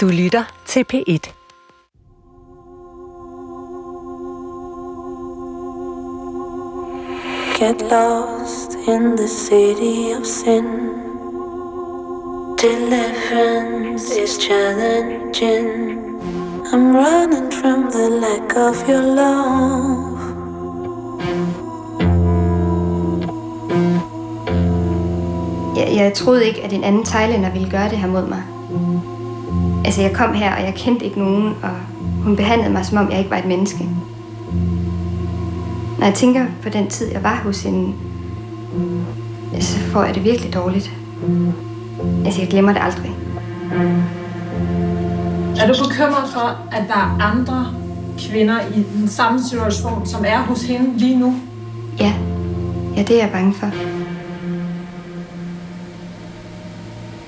Du lytter til P1. Get lost in the city of sin. Deliverance is challenging. I'm running from the lack of your love. Jeg, jeg troede ikke, at en anden thailander ville gøre det her mod mig. Altså, jeg kom her, og jeg kendte ikke nogen, og hun behandlede mig, som om jeg ikke var et menneske. Når jeg tænker på den tid, jeg var hos hende, så får jeg det virkelig dårligt. Altså, jeg glemmer det aldrig. Er du bekymret for, at der er andre kvinder i den samme situation, som er hos hende lige nu? Ja, ja det er jeg bange for.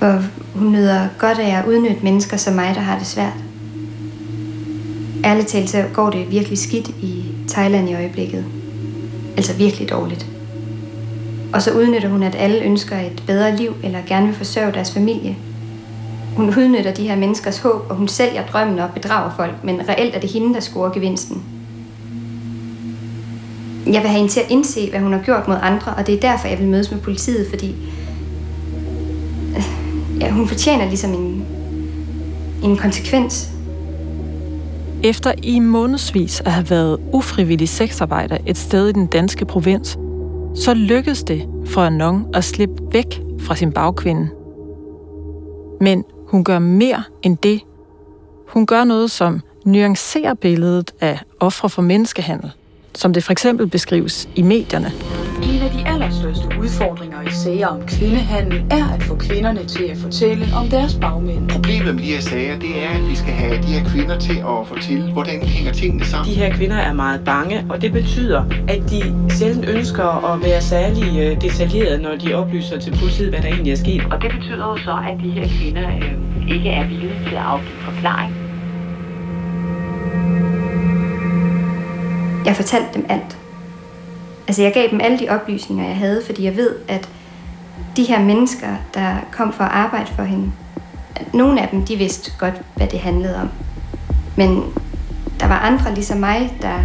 Og hun nyder godt af at udnytte mennesker som mig, der har det svært. Ærligt talt, så går det virkelig skidt i Thailand i øjeblikket. Altså virkelig dårligt. Og så udnytter hun, at alle ønsker et bedre liv, eller gerne vil forsørge deres familie. Hun udnytter de her menneskers håb, og hun sælger drømmen og bedrager folk, men reelt er det hende, der scorer gevinsten. Jeg vil have hende til at indse, hvad hun har gjort mod andre, og det er derfor, jeg vil mødes med politiet, fordi ja, hun fortjener ligesom en, en konsekvens. Efter i månedsvis at have været ufrivillig sexarbejder et sted i den danske provins, så lykkedes det for Anon at slippe væk fra sin bagkvinde. Men hun gør mere end det. Hun gør noget, som nuancerer billedet af ofre for menneskehandel, som det for eksempel beskrives i medierne. En af de allerstørste udfordringer sager om kvindehandel er at få kvinderne til at fortælle om deres bagmænd. Problemet med de her sager, det er, at vi skal have de her kvinder til at fortælle, hvordan hænger tingene sammen. De her kvinder er meget bange, og det betyder, at de selv ønsker at være særlig øh, detaljerede, når de oplyser til politiet, hvad der egentlig er sket. Og det betyder jo så, at de her kvinder øh, ikke er villige til at afgive forklaring. Jeg fortalte dem alt. Altså jeg gav dem alle de oplysninger, jeg havde, fordi jeg ved, at de her mennesker, der kom for at arbejde for hende, nogle af dem, de vidste godt, hvad det handlede om. Men der var andre ligesom mig, der,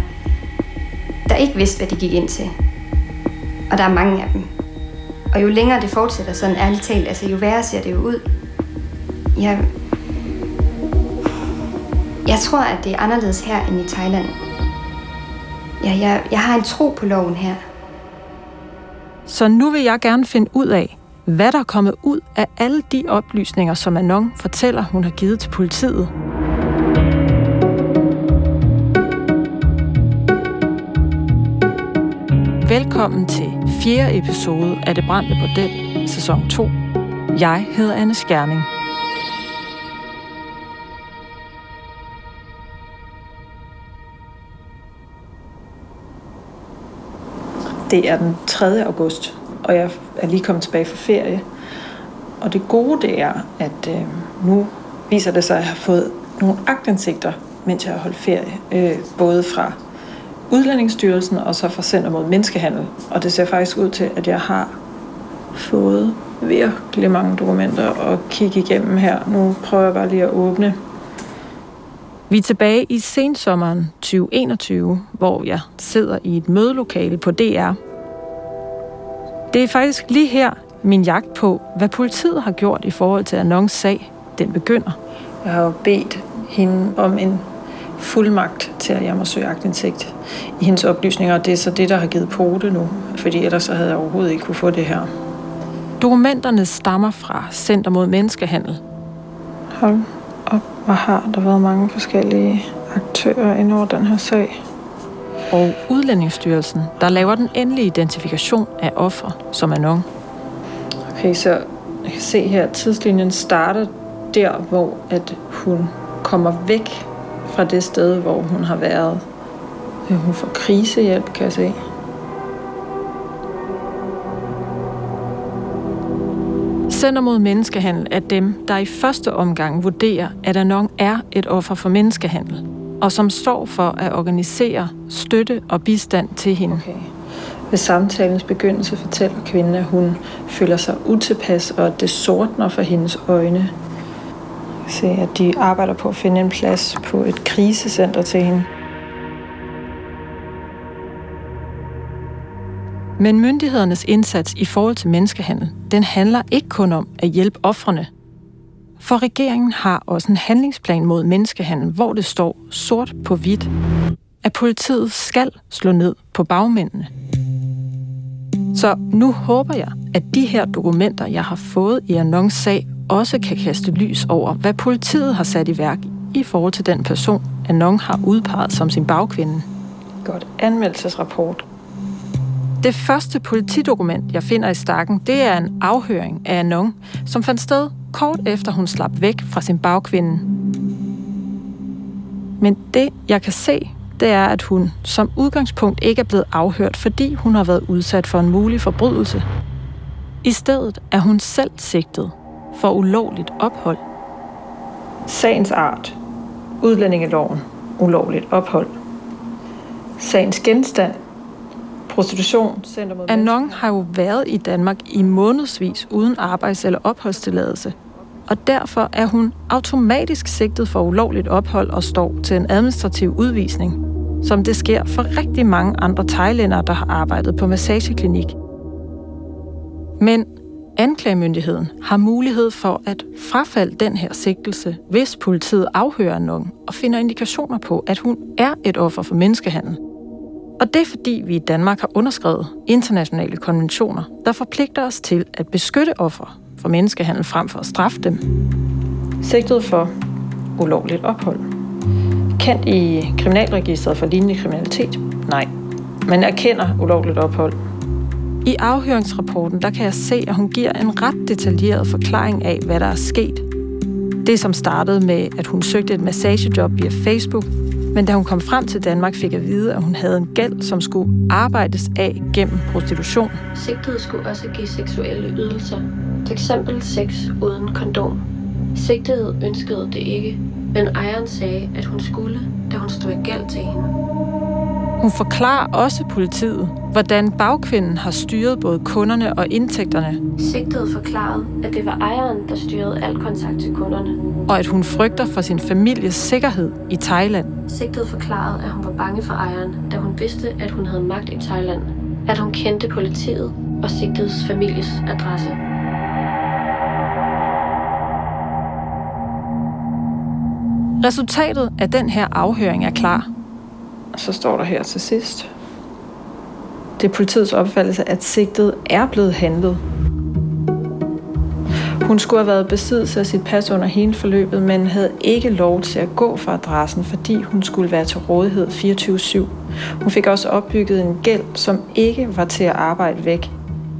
der ikke vidste, hvad de gik ind til. Og der er mange af dem. Og jo længere det fortsætter, sådan ærligt talt, altså jo værre ser det jo ud. Jeg, jeg tror, at det er anderledes her end i Thailand. Ja, jeg, jeg har en tro på loven her. Så nu vil jeg gerne finde ud af, hvad der er kommet ud af alle de oplysninger, som Anon fortæller, hun har givet til politiet. Velkommen til fjerde episode af Det Brændte Bordel, sæson 2. Jeg hedder Anne Skjerning. Det er den 3. august, og jeg er lige kommet tilbage fra ferie. Og det gode det er, at øh, nu viser det sig, at jeg har fået nogle agtindsigter, mens jeg har holdt ferie. Øh, både fra Udlændingsstyrelsen og så fra Center mod Menneskehandel. Og det ser faktisk ud til, at jeg har fået virkelig mange dokumenter at kigge igennem her. Nu prøver jeg bare lige at åbne. Vi er tilbage i sensommeren 2021, hvor jeg sidder i et mødelokale på DR. Det er faktisk lige her, min jagt på, hvad politiet har gjort i forhold til Anons sag, den begynder. Jeg har jo bedt hende om en fuldmagt til, at jeg må søge agtindsigt i hendes oplysninger, og det er så det, der har givet pote nu, fordi ellers så havde jeg overhovedet ikke kunne få det her. Dokumenterne stammer fra Center mod Menneskehandel. Hold hvor har der været mange forskellige aktører ind over den her sag. Og Udlændingsstyrelsen, der laver den endelige identifikation af ofre som Anon. Okay, så jeg kan se her, at tidslinjen starter der, hvor at hun kommer væk fra det sted, hvor hun har været. Hun får krisehjælp, kan jeg se. Center mod menneskehandel er dem, der i første omgang vurderer, at Anon er et offer for menneskehandel, og som står for at organisere støtte og bistand til hende. Okay. Ved samtalens begyndelse fortæller kvinden, at hun føler sig utilpas, og at det sortner for hendes øjne. Se, at de arbejder på at finde en plads på et krisecenter til hende. Men myndighedernes indsats i forhold til menneskehandel, den handler ikke kun om at hjælpe offrene. For regeringen har også en handlingsplan mod menneskehandel, hvor det står sort på hvidt, at politiet skal slå ned på bagmændene. Så nu håber jeg, at de her dokumenter, jeg har fået i Anons sag, også kan kaste lys over, hvad politiet har sat i værk i forhold til den person, Anon har udpeget som sin bagkvinde. Godt. Anmeldelsesrapport. Det første politidokument, jeg finder i stakken, det er en afhøring af Anon, som fandt sted kort efter hun slap væk fra sin bagkvinde. Men det, jeg kan se, det er, at hun som udgangspunkt ikke er blevet afhørt, fordi hun har været udsat for en mulig forbrydelse. I stedet er hun selv sigtet for ulovligt ophold. Sagens art. Udlændingeloven. Ulovligt ophold. Sagens genstand. Prostitution. Center mod Anon har jo været i Danmark i månedsvis uden arbejds- eller opholdstilladelse. Og derfor er hun automatisk sigtet for ulovligt ophold og står til en administrativ udvisning, som det sker for rigtig mange andre thailændere, der har arbejdet på massageklinik. Men Anklagemyndigheden har mulighed for at frafalde den her sigtelse, hvis politiet afhører nogen og finder indikationer på, at hun er et offer for menneskehandel. Og det er fordi, vi i Danmark har underskrevet internationale konventioner, der forpligter os til at beskytte ofre for menneskehandel frem for at straffe dem. Sigtet for ulovligt ophold. Kendt i Kriminalregisteret for lignende kriminalitet? Nej. Men erkender ulovligt ophold i afhøringsrapporten der kan jeg se, at hun giver en ret detaljeret forklaring af, hvad der er sket. Det, som startede med, at hun søgte et massagejob via Facebook, men da hun kom frem til Danmark, fik at vide, at hun havde en gæld, som skulle arbejdes af gennem prostitution. Sigtede skulle også give seksuelle ydelser, f.eks. sex uden kondom. Sigtede ønskede det ikke, men ejeren sagde, at hun skulle, da hun stod i gæld til hende. Hun forklarer også politiet, hvordan bagkvinden har styret både kunderne og indtægterne. Sigtet forklarede, at det var ejeren, der styrede al kontakt til kunderne. Og at hun frygter for sin families sikkerhed i Thailand. Sigtet forklarede, at hun var bange for ejeren, da hun vidste, at hun havde magt i Thailand. At hun kendte politiet og sigtets families adresse. Resultatet af den her afhøring er klar. Så står der her til sidst. Det er politiets opfattelse, at sigtet er blevet handlet. Hun skulle have været besiddelse af sit pas under hele forløbet, men havde ikke lov til at gå fra adressen, fordi hun skulle være til rådighed 24-7. Hun fik også opbygget en gæld, som ikke var til at arbejde væk.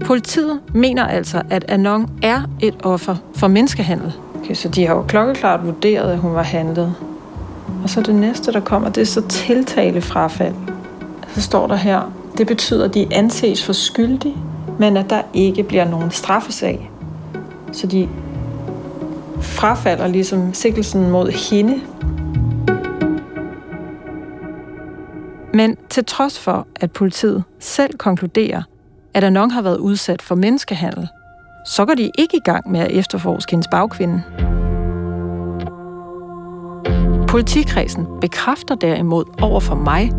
Politiet mener altså, at Anon er et offer for menneskehandel. Okay, så de har jo klokkeklart vurderet, at hun var handlet. Og så det næste, der kommer, det er så tiltalefrafald. Så står der her, det betyder, at de anses for skyldige, men at der ikke bliver nogen straffesag. Så de frafalder ligesom sikkelsen mod hende. Men til trods for, at politiet selv konkluderer, at Anon har været udsat for menneskehandel, så går de ikke i gang med at efterforske hendes bagkvinde. Politikredsen bekræfter derimod over for mig,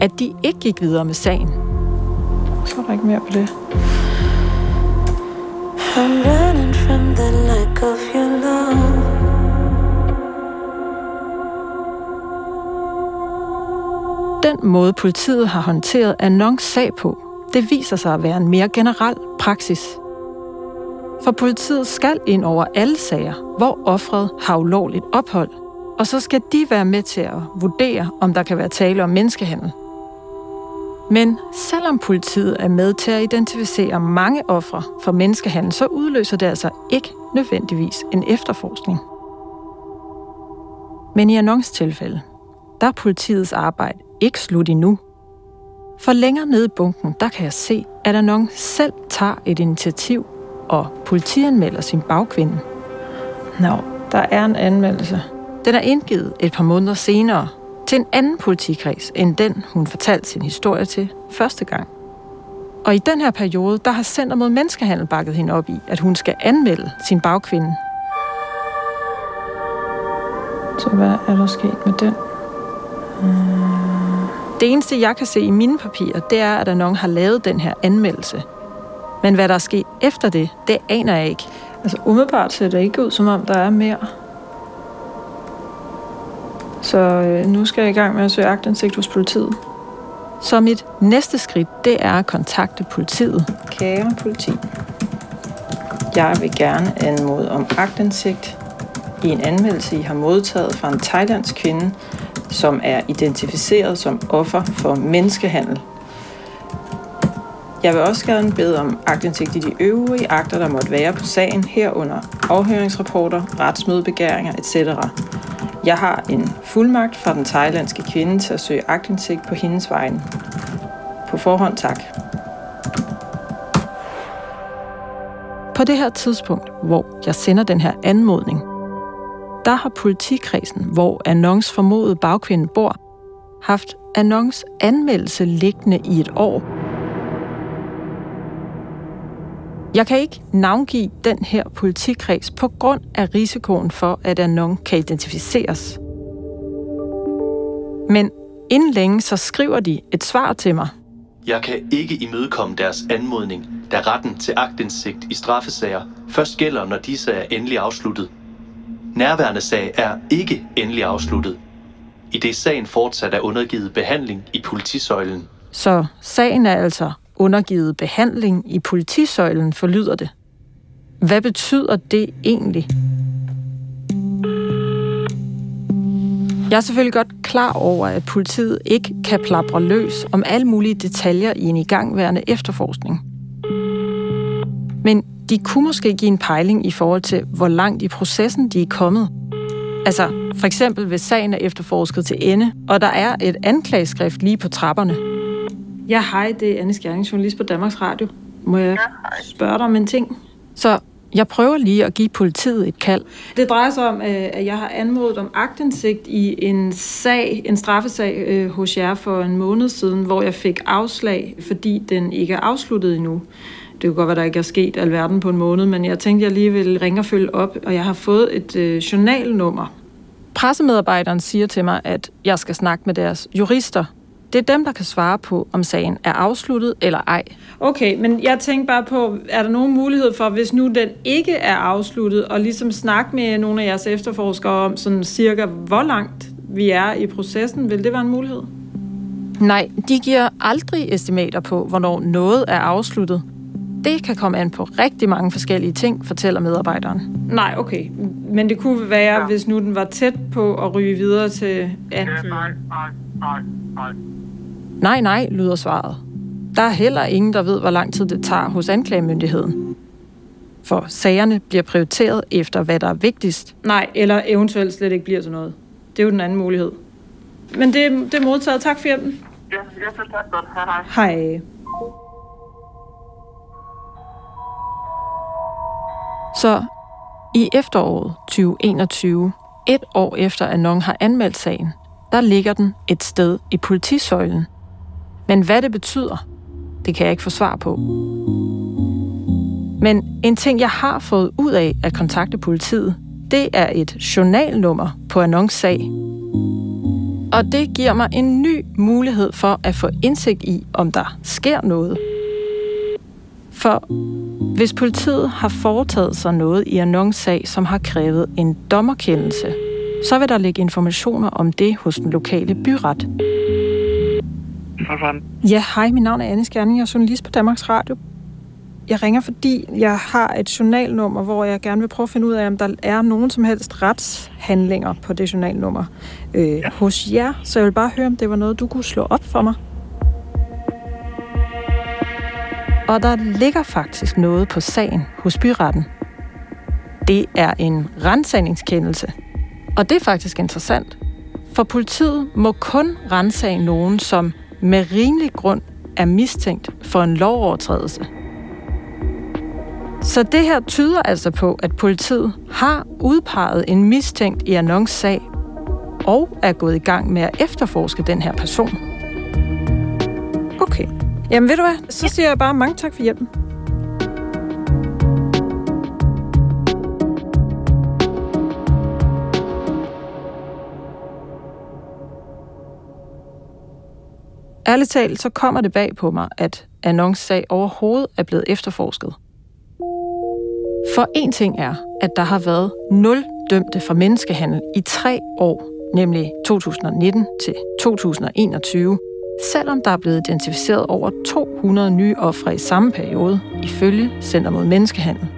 at de ikke gik videre med sagen. Så er der ikke mere på det. I'm running from the lack of your love. Den måde politiet har håndteret Anons sag på, det viser sig at være en mere generel praksis. For politiet skal ind over alle sager, hvor offret har ulovligt ophold, og så skal de være med til at vurdere, om der kan være tale om menneskehandel. Men selvom politiet er med til at identificere mange ofre for menneskehandel, så udløser det altså ikke nødvendigvis en efterforskning. Men i tilfælde, der er politiets arbejde ikke slut endnu. For længere nede i bunken, der kan jeg se, at Annons selv tager et initiativ og politianmelder sin bagkvinde. Nå, der er en anmeldelse. Den er indgivet et par måneder senere, til en anden politikreds, end den hun fortalte sin historie til første gang. Og i den her periode, der har Center mod Menneskehandel bakket hende op i, at hun skal anmelde sin bagkvinde. Så hvad er der sket med den? Det eneste, jeg kan se i mine papirer, det er, at nogen har lavet den her anmeldelse. Men hvad der er sket efter det, det aner jeg ikke. Altså umiddelbart ser det ikke ud, som om der er mere. Så øh, nu skal jeg i gang med at søge agtindsigt hos politiet. Så mit næste skridt, det er at kontakte politiet. Kære politi. Jeg vil gerne anmode om agtindsigt i en anmeldelse, I har modtaget fra en thailandsk kvinde, som er identificeret som offer for menneskehandel. Jeg vil også gerne bede om agtindsigt i de øvrige akter, der måtte være på sagen, herunder afhøringsrapporter, retsmødebegæringer etc. Jeg har en fuldmagt fra den thailandske kvinde til at søge agtindsigt på hendes vegne. På forhånd tak. På det her tidspunkt, hvor jeg sender den her anmodning, der har politikredsen, hvor Annons formodede bagkvinde bor, haft Annons anmeldelse liggende i et år. Jeg kan ikke navngive den her politikreds på grund af risikoen for, at Anon kan identificeres. Men inden længe så skriver de et svar til mig. Jeg kan ikke imødekomme deres anmodning, da retten til agtindsigt i straffesager først gælder, når disse er endelig afsluttet. Nærværende sag er ikke endelig afsluttet, i det sagen fortsat er undergivet behandling i politisøjlen. Så sagen er altså undergivet behandling i politisøjlen, forlyder det. Hvad betyder det egentlig? Jeg er selvfølgelig godt klar over, at politiet ikke kan plapre løs om alle mulige detaljer i en igangværende efterforskning. Men de kunne måske give en pejling i forhold til, hvor langt i processen de er kommet. Altså, for eksempel hvis sagen er efterforsket til ende, og der er et anklageskrift lige på trapperne. Ja, hej, det er Anne Skjerning, journalist på Danmarks Radio. Må jeg spørge dig om en ting? Så jeg prøver lige at give politiet et kald. Det drejer sig om, øh, at jeg har anmodet om agtindsigt i en sag, en straffesag øh, hos jer for en måned siden, hvor jeg fik afslag, fordi den ikke er afsluttet endnu. Det kan godt være, der ikke er sket alverden på en måned, men jeg tænkte, jeg lige vil ringe og følge op, og jeg har fået et øh, journalnummer. Pressemedarbejderen siger til mig, at jeg skal snakke med deres jurister. Det er dem, der kan svare på, om sagen er afsluttet eller ej. Okay, men jeg tænker bare på, er der nogen mulighed for, hvis nu den ikke er afsluttet, og ligesom snakke med nogle af jeres efterforskere om sådan cirka, hvor langt vi er i processen? Vil det være en mulighed? Nej, de giver aldrig estimater på, hvornår noget er afsluttet. Det kan komme an på rigtig mange forskellige ting, fortæller medarbejderen. Nej, okay. Men det kunne være, ja. hvis nu den var tæt på at ryge videre til anklagen. Nej, nej, nej, nej. Nej, nej, lyder svaret. Der er heller ingen, der ved, hvor lang tid det tager hos anklagemyndigheden. For sagerne bliver prioriteret efter, hvad der er vigtigst. Nej, eller eventuelt slet ikke bliver til noget. Det er jo den anden mulighed. Men det, det er modtaget. Tak for hjælpen. Ja, jeg tak godt. Hej, hej. Hej. Så i efteråret 2021, et år efter Anon har anmeldt sagen, der ligger den et sted i politisøjlen. Men hvad det betyder, det kan jeg ikke få svar på. Men en ting, jeg har fået ud af at kontakte politiet, det er et journalnummer på annoncesag. Og det giver mig en ny mulighed for at få indsigt i, om der sker noget. For hvis politiet har foretaget sig noget i annoncesag, som har krævet en dommerkendelse, så vil der ligge informationer om det hos den lokale byret. Ja, hej, mit navn er Anne Skjerning, jeg er journalist på Danmarks Radio. Jeg ringer, fordi jeg har et journalnummer, hvor jeg gerne vil prøve at finde ud af, om der er nogen som helst retshandlinger på det journalnummer øh, ja. hos jer. Så jeg vil bare høre, om det var noget, du kunne slå op for mig. Og der ligger faktisk noget på sagen hos byretten. Det er en rensagningskendelse. Og det er faktisk interessant. For politiet må kun rensage nogen, som med rimelig grund er mistænkt for en lovovertrædelse. Så det her tyder altså på, at politiet har udpeget en mistænkt i annonssag og er gået i gang med at efterforske den her person. Okay. Jamen ved du hvad, så siger jeg bare mange tak for hjælpen. Ærligt talt, så kommer det bag på mig, at Anons sag overhovedet er blevet efterforsket. For en ting er, at der har været nul dømte for menneskehandel i tre år, nemlig 2019 til 2021, selvom der er blevet identificeret over 200 nye ofre i samme periode, ifølge Center mod Menneskehandel.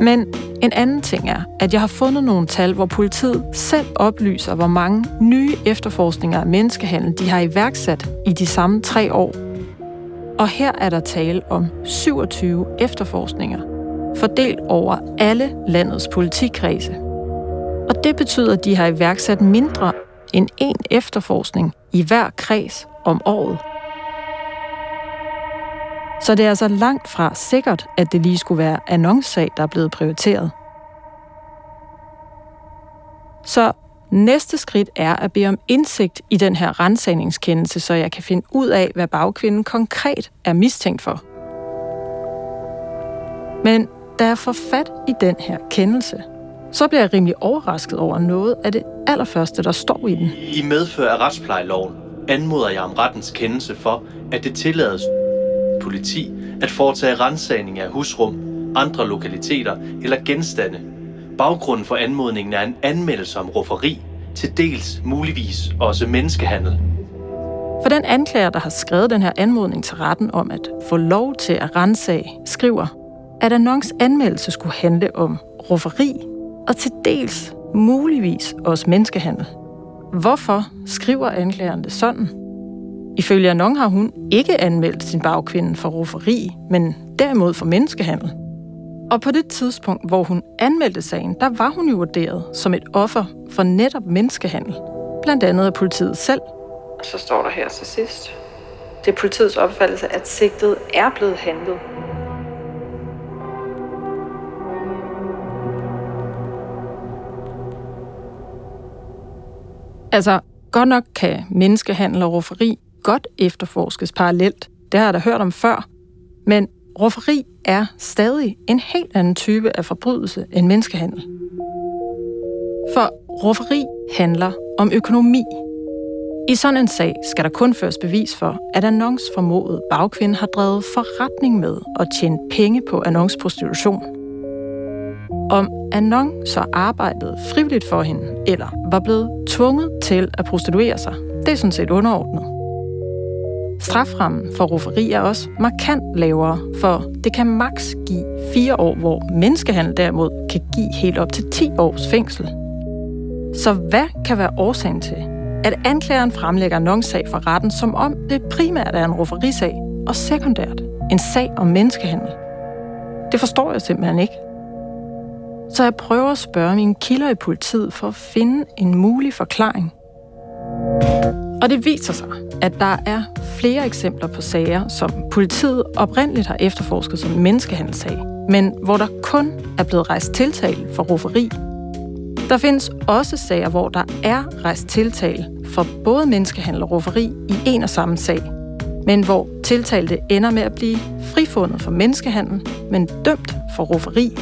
Mm. Men en anden ting er, at jeg har fundet nogle tal, hvor politiet selv oplyser, hvor mange nye efterforskninger af menneskehandel de har iværksat i de samme tre år. Og her er der tale om 27 efterforskninger, fordelt over alle landets politikredse. Og det betyder, at de har iværksat mindre end en efterforskning i hver kreds om året. Så det er altså langt fra sikkert, at det lige skulle være annoncesag, der er blevet prioriteret. Så næste skridt er at bede om indsigt i den her rensagningskendelse, så jeg kan finde ud af, hvad bagkvinden konkret er mistænkt for. Men da jeg får fat i den her kendelse, så bliver jeg rimelig overrasket over noget af det allerførste, der står i den. I medfør af retsplejeloven anmoder jeg om rettens kendelse for, at det tillades politi at foretage rensagning af husrum, andre lokaliteter eller genstande. Baggrunden for anmodningen er en anmeldelse om rufferi, til dels muligvis også menneskehandel. For den anklager, der har skrevet den her anmodning til retten om at få lov til at rensage, skriver, at annons anmeldelse skulle handle om rufferi og til dels muligvis også menneskehandel. Hvorfor skriver anklageren det sådan? Ifølge Anon har hun ikke anmeldt sin bagkvinde for rufferi, men derimod for menneskehandel. Og på det tidspunkt, hvor hun anmeldte sagen, der var hun jo vurderet som et offer for netop menneskehandel. Blandt andet af politiet selv. Så står der her til sidst. Det er politiets opfattelse, at sigtet er blevet handlet. Altså, godt nok kan menneskehandel og rufferi godt efterforskes parallelt. Det har jeg da hørt om før. Men rufferi er stadig en helt anden type af forbrydelse end menneskehandel. For rufferi handler om økonomi. I sådan en sag skal der kun føres bevis for, at annons formodet bagkvinde har drevet forretning med og tjent penge på annonceprostitution. Om Anon så arbejdede frivilligt for hende, eller var blevet tvunget til at prostituere sig, det er sådan set underordnet. Straframmen for rufferi er også markant lavere, for det kan maks give fire år, hvor menneskehandel derimod kan give helt op til 10 års fængsel. Så hvad kan være årsagen til, at anklageren fremlægger annonsag for retten, som om det primært er en rufferisag, og sekundært en sag om menneskehandel? Det forstår jeg simpelthen ikke. Så jeg prøver at spørge mine kilder i politiet for at finde en mulig forklaring. Og det viser sig, at der er flere eksempler på sager, som politiet oprindeligt har efterforsket som menneskehandelssag, men hvor der kun er blevet rejst tiltale for roferi. Der findes også sager, hvor der er rejst tiltale for både menneskehandel og roferi i en og samme sag, men hvor tiltalte ender med at blive frifundet for menneskehandel, men dømt for roferi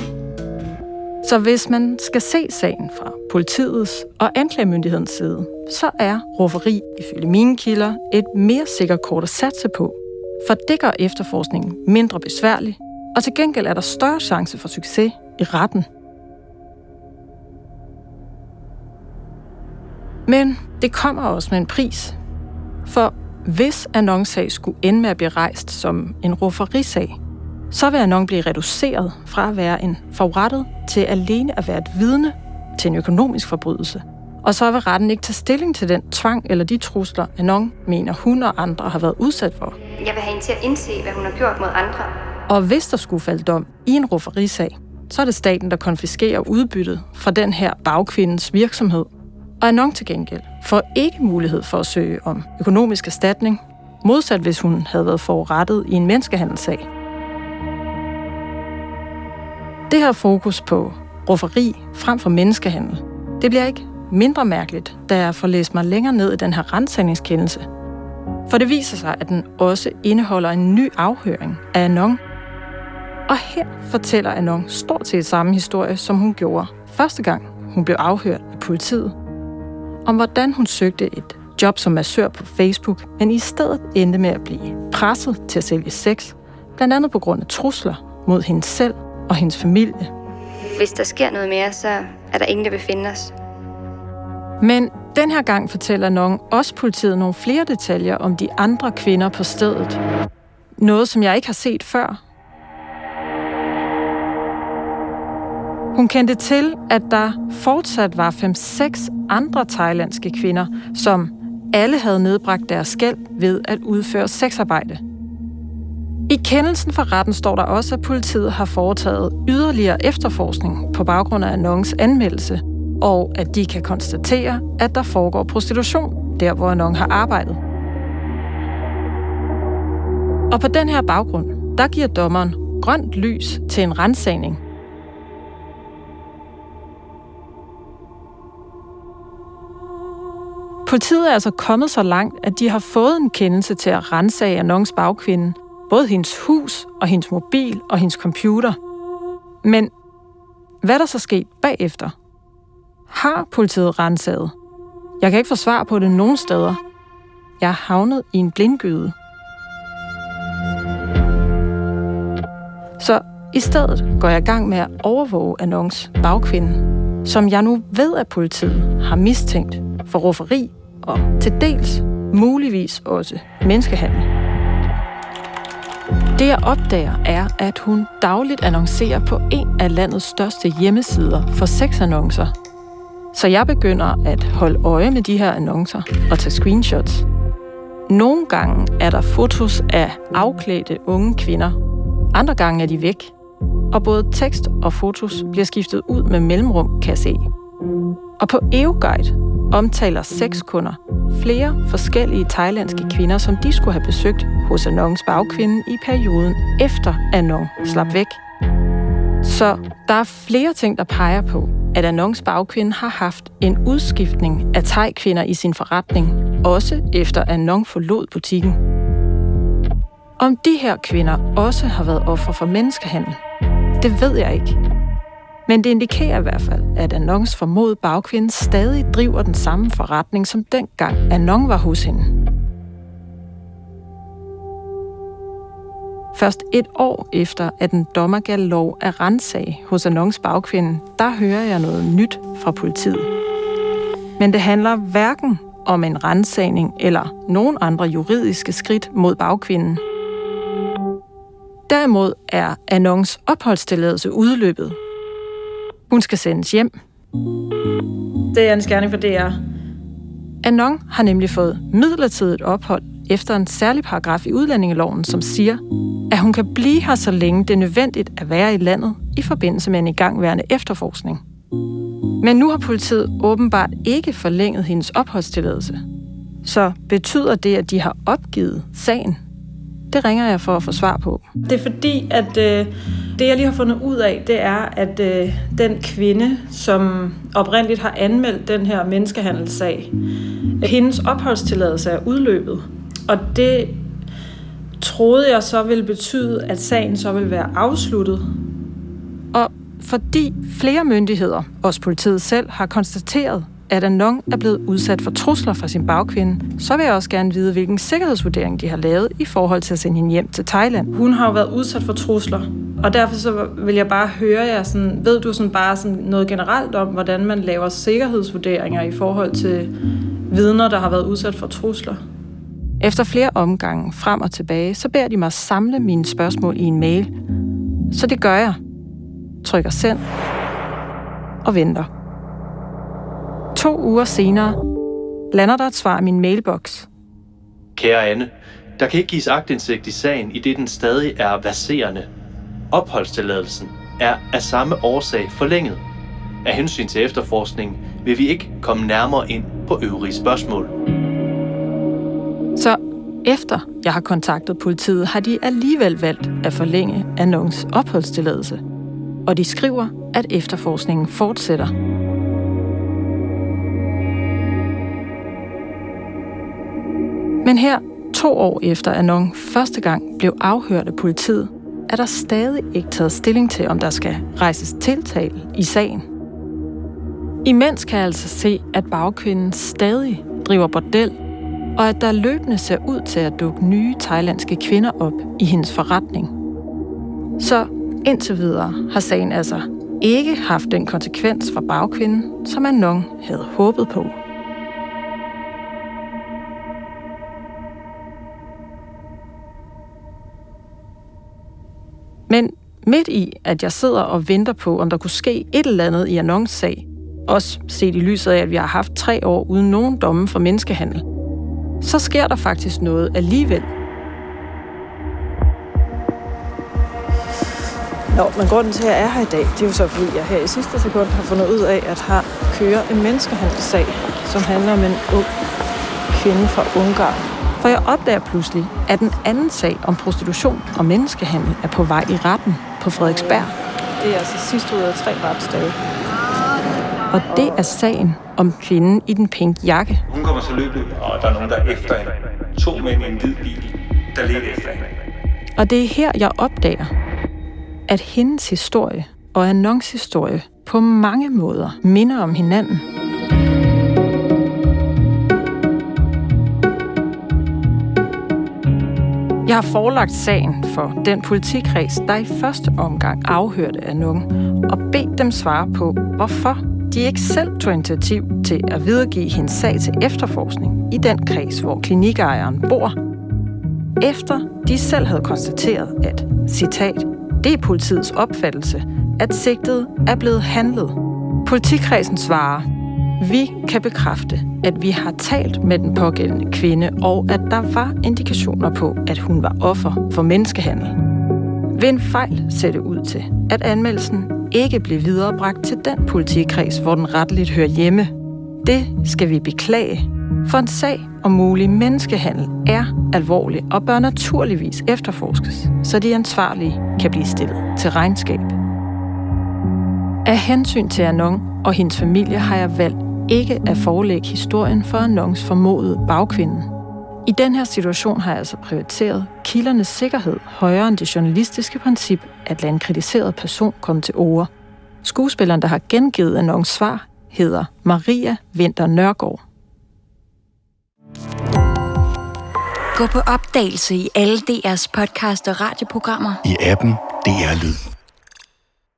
så hvis man skal se sagen fra politiets og anklagemyndighedens side, så er rufferi ifølge mine kilder et mere sikkert kort at satse på. For det gør efterforskningen mindre besværlig, og til gengæld er der større chance for succes i retten. Men det kommer også med en pris. For hvis annoncesag skulle ende med at blive rejst som en rufferisag, så vil Anon blive reduceret fra at være en forrettet til alene at være et vidne til en økonomisk forbrydelse. Og så vil retten ikke tage stilling til den tvang eller de trusler, Anon mener hun og andre har været udsat for. Jeg vil have hende til at indse, hvad hun har gjort mod andre. Og hvis der skulle falde dom i en rufferisag, så er det staten, der konfiskerer udbyttet fra den her bagkvindens virksomhed. Og Anon til gengæld får ikke mulighed for at søge om økonomisk erstatning, modsat hvis hun havde været forurettet i en menneskehandelssag. Det her fokus på rufferi frem for menneskehandel, det bliver ikke mindre mærkeligt, da jeg får læst mig længere ned i den her rensagningskendelse. For det viser sig, at den også indeholder en ny afhøring af Anon. Og her fortæller Anon stort set samme historie, som hun gjorde første gang, hun blev afhørt af politiet. Om hvordan hun søgte et job som massør på Facebook, men i stedet endte med at blive presset til at sælge sex, blandt andet på grund af trusler mod hende selv og hendes familie. Hvis der sker noget mere, så er der ingen, der vil finde os. Men den her gang fortæller nogen også politiet nogle flere detaljer om de andre kvinder på stedet. Noget, som jeg ikke har set før. Hun kendte til, at der fortsat var 5-6 andre thailandske kvinder, som alle havde nedbragt deres skæld ved at udføre sexarbejde. I kendelsen fra retten står der også, at politiet har foretaget yderligere efterforskning på baggrund af Annons anmeldelse, og at de kan konstatere, at der foregår prostitution der, hvor Annon har arbejdet. Og på den her baggrund, der giver dommeren grønt lys til en rensagning Politiet er altså kommet så langt, at de har fået en kendelse til at rensage Annons bagkvinde. Både hendes hus og hendes mobil og hendes computer. Men hvad er der så sket bagefter? Har politiet renset? Jeg kan ikke få svar på det nogen steder. Jeg er havnet i en blindgyde. Så i stedet går jeg i gang med at overvåge Annons bagkvinden, som jeg nu ved, at politiet har mistænkt for rufferi og til dels muligvis også menneskehandel. Det jeg opdager er, at hun dagligt annoncerer på en af landets største hjemmesider for sexannoncer. Så jeg begynder at holde øje med de her annoncer og tage screenshots. Nogle gange er der fotos af afklædte unge kvinder. Andre gange er de væk. Og både tekst og fotos bliver skiftet ud med mellemrum, kan jeg se. Og på EUGuide omtaler seks kunder flere forskellige thailandske kvinder, som de skulle have besøgt hos Anons bagkvinde i perioden efter Anong slap væk. Så der er flere ting, der peger på, at Anongs bagkvinde har haft en udskiftning af thai-kvinder i sin forretning, også efter Anong forlod butikken. Om de her kvinder også har været offer for menneskehandel, det ved jeg ikke. Men det indikerer i hvert fald, at Anons formod bagkvinde stadig driver den samme forretning, som dengang Annon var hos hende. Først et år efter, at en dommer gav lov at rensag hos Anons bagkvinde, der hører jeg noget nyt fra politiet. Men det handler hverken om en rensagning eller nogen andre juridiske skridt mod bagkvinden. Derimod er Anons opholdstilladelse udløbet, hun skal sendes hjem. Det er en skærning for DR. Anon har nemlig fået midlertidigt ophold efter en særlig paragraf i udlændingeloven, som siger, at hun kan blive her, så længe det er nødvendigt at være i landet i forbindelse med en igangværende efterforskning. Men nu har politiet åbenbart ikke forlænget hendes opholdstilladelse. Så betyder det, at de har opgivet sagen? Det ringer jeg for at få svar på. Det er fordi, at øh, det jeg lige har fundet ud af, det er, at øh, den kvinde, som oprindeligt har anmeldt den her menneskehandelssag, hendes opholdstilladelse er udløbet. Og det troede jeg så ville betyde, at sagen så ville være afsluttet. Og fordi flere myndigheder, også politiet selv, har konstateret, at Anon er blevet udsat for trusler fra sin bagkvinde, så vil jeg også gerne vide, hvilken sikkerhedsvurdering de har lavet i forhold til at sende hende hjem til Thailand. Hun har jo været udsat for trusler, og derfor så vil jeg bare høre jer, sådan, ved du sådan bare sådan noget generelt om, hvordan man laver sikkerhedsvurderinger i forhold til vidner, der har været udsat for trusler? Efter flere omgange frem og tilbage, så beder de mig samle mine spørgsmål i en mail. Så det gør jeg. Trykker send og venter. To uger senere lander der et svar i min mailbox. Kære Anne, der kan ikke gives agtindsigt i sagen, i det den stadig er baserende. Opholdstilladelsen er af samme årsag forlænget. Af hensyn til efterforskningen vil vi ikke komme nærmere ind på øvrige spørgsmål. Så efter jeg har kontaktet politiet, har de alligevel valgt at forlænge Anons opholdstilladelse. Og de skriver, at efterforskningen fortsætter. Men her, to år efter Anon første gang blev afhørt af politiet, er der stadig ikke taget stilling til, om der skal rejses tiltale i sagen. Imens kan jeg altså se, at bagkvinden stadig driver bordel og at der løbende ser ud til at dukke nye thailandske kvinder op i hendes forretning. Så indtil videre har sagen altså ikke haft den konsekvens for bagkvinden, som Anon havde håbet på. Midt i, at jeg sidder og venter på, om der kunne ske et eller andet i annoncesag, sag, også set i lyset af, at vi har haft tre år uden nogen domme for menneskehandel, så sker der faktisk noget alligevel. Nå, men grunden til, at jeg er her i dag, det er jo så, fordi jeg her i sidste sekund har fundet ud af, at her kører en menneskehandelssag, som handler om en ung kvinde fra Ungarn. For jeg opdager pludselig, at den anden sag om prostitution og menneskehandel er på vej i retten på Frederiksberg. Det er altså sidste ud af tre retsdage. Og det er sagen om kvinden i den pink jakke. Hun kommer så løbende, og der er nogen, der er efter hende. To mænd i en hvid bil, der leder efter hende. Og det er her, jeg opdager, at hendes historie og Anons historie på mange måder minder om hinanden. Jeg har forelagt sagen for den politikreds, der i første omgang afhørte Anung, og bedt dem svare på, hvorfor de ikke selv tog initiativ til at videregive hendes sag til efterforskning i den kreds, hvor klinikejeren bor, efter de selv havde konstateret, at, citat, det er politiets opfattelse, at sigtet er blevet handlet. Politikredsen svarer, vi kan bekræfte, at vi har talt med den pågældende kvinde, og at der var indikationer på, at hun var offer for menneskehandel. Ved en fejl ser det ud til, at anmeldelsen ikke blev viderebragt til den politikreds, hvor den retteligt hører hjemme. Det skal vi beklage, for en sag om mulig menneskehandel er alvorlig og bør naturligvis efterforskes, så de ansvarlige kan blive stillet til regnskab. Af hensyn til Anon og hendes familie har jeg valgt ikke at forelægge historien for Anons formodede bagkvinde. I den her situation har jeg altså prioriteret kildernes sikkerhed højere end det journalistiske princip at lade en kritiseret person komme til ord. Skuespilleren, der har gengivet Anons svar, hedder Maria Vinter Nørgaard. Gå på opdagelse i alle DR's podcast og radioprogrammer. I appen DR Lyd.